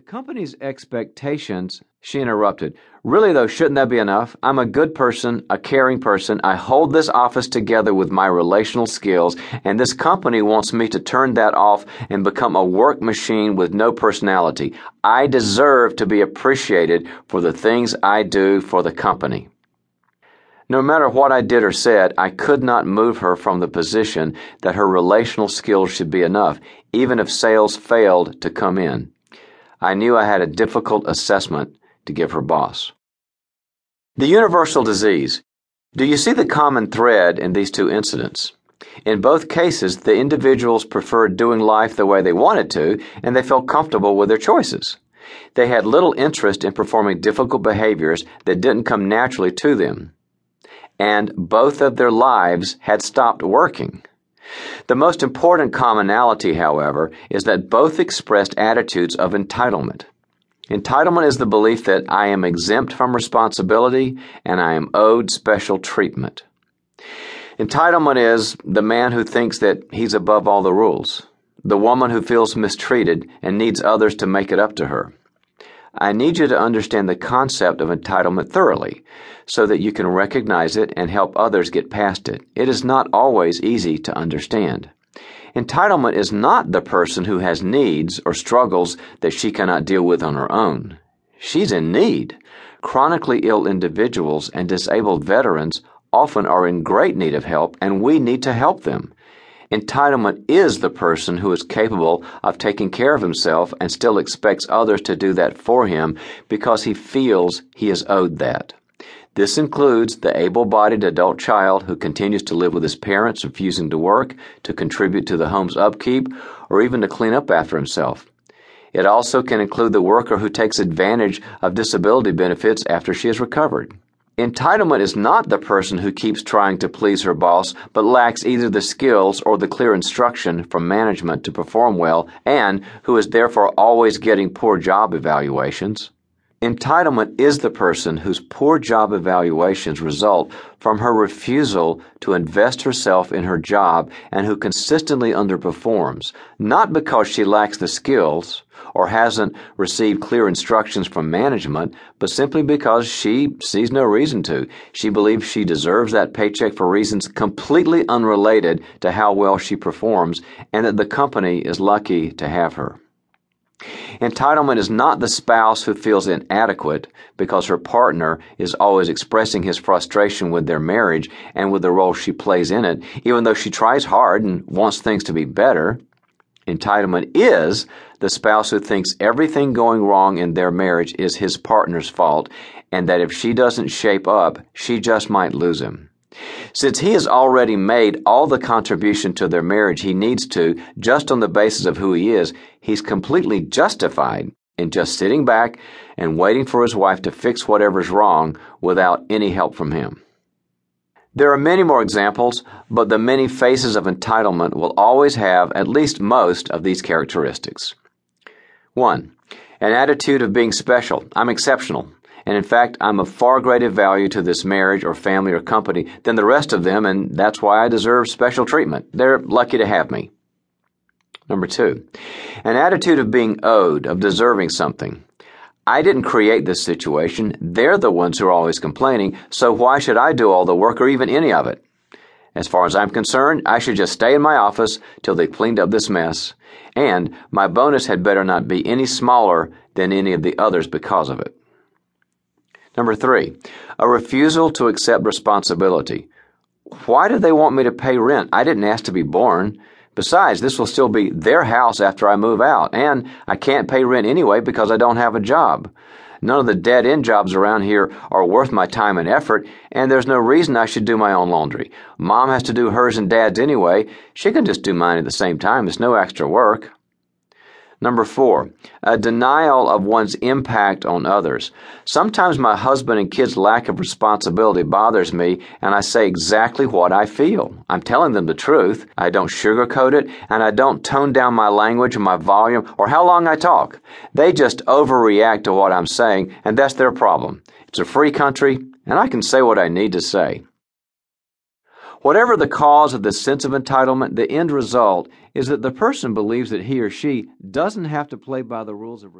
The company's expectations, she interrupted. Really, though, shouldn't that be enough? I'm a good person, a caring person. I hold this office together with my relational skills, and this company wants me to turn that off and become a work machine with no personality. I deserve to be appreciated for the things I do for the company. No matter what I did or said, I could not move her from the position that her relational skills should be enough, even if sales failed to come in. I knew I had a difficult assessment to give her boss. The universal disease. Do you see the common thread in these two incidents? In both cases, the individuals preferred doing life the way they wanted to, and they felt comfortable with their choices. They had little interest in performing difficult behaviors that didn't come naturally to them. And both of their lives had stopped working. The most important commonality, however, is that both expressed attitudes of entitlement. Entitlement is the belief that I am exempt from responsibility and I am owed special treatment. Entitlement is the man who thinks that he's above all the rules, the woman who feels mistreated and needs others to make it up to her. I need you to understand the concept of entitlement thoroughly so that you can recognize it and help others get past it. It is not always easy to understand. Entitlement is not the person who has needs or struggles that she cannot deal with on her own. She's in need. Chronically ill individuals and disabled veterans often are in great need of help, and we need to help them. Entitlement is the person who is capable of taking care of himself and still expects others to do that for him because he feels he is owed that. This includes the able bodied adult child who continues to live with his parents, refusing to work, to contribute to the home's upkeep, or even to clean up after himself. It also can include the worker who takes advantage of disability benefits after she has recovered. Entitlement is not the person who keeps trying to please her boss but lacks either the skills or the clear instruction from management to perform well and who is therefore always getting poor job evaluations. Entitlement is the person whose poor job evaluations result from her refusal to invest herself in her job and who consistently underperforms, not because she lacks the skills or hasn't received clear instructions from management, but simply because she sees no reason to. She believes she deserves that paycheck for reasons completely unrelated to how well she performs, and that the company is lucky to have her. Entitlement is not the spouse who feels inadequate because her partner is always expressing his frustration with their marriage and with the role she plays in it, even though she tries hard and wants things to be better. Entitlement is the spouse who thinks everything going wrong in their marriage is his partner's fault and that if she doesn't shape up, she just might lose him. Since he has already made all the contribution to their marriage he needs to just on the basis of who he is, he's completely justified in just sitting back and waiting for his wife to fix whatever's wrong without any help from him. There are many more examples, but the many faces of entitlement will always have at least most of these characteristics. 1. An attitude of being special. I'm exceptional. And in fact, I'm of far greater value to this marriage or family or company than the rest of them, and that's why I deserve special treatment. They're lucky to have me. Number two, an attitude of being owed, of deserving something. I didn't create this situation. They're the ones who are always complaining, so why should I do all the work or even any of it? As far as I'm concerned, I should just stay in my office till they've cleaned up this mess, and my bonus had better not be any smaller than any of the others because of it. Number three, a refusal to accept responsibility. Why do they want me to pay rent? I didn't ask to be born. Besides, this will still be their house after I move out, and I can't pay rent anyway because I don't have a job. None of the dead end jobs around here are worth my time and effort, and there's no reason I should do my own laundry. Mom has to do hers and dad's anyway. She can just do mine at the same time. It's no extra work. Number four, a denial of one's impact on others. Sometimes my husband and kids' lack of responsibility bothers me, and I say exactly what I feel. I'm telling them the truth. I don't sugarcoat it, and I don't tone down my language or my volume or how long I talk. They just overreact to what I'm saying, and that's their problem. It's a free country, and I can say what I need to say. Whatever the cause of this sense of entitlement, the end result is that the person believes that he or she doesn't have to play by the rules of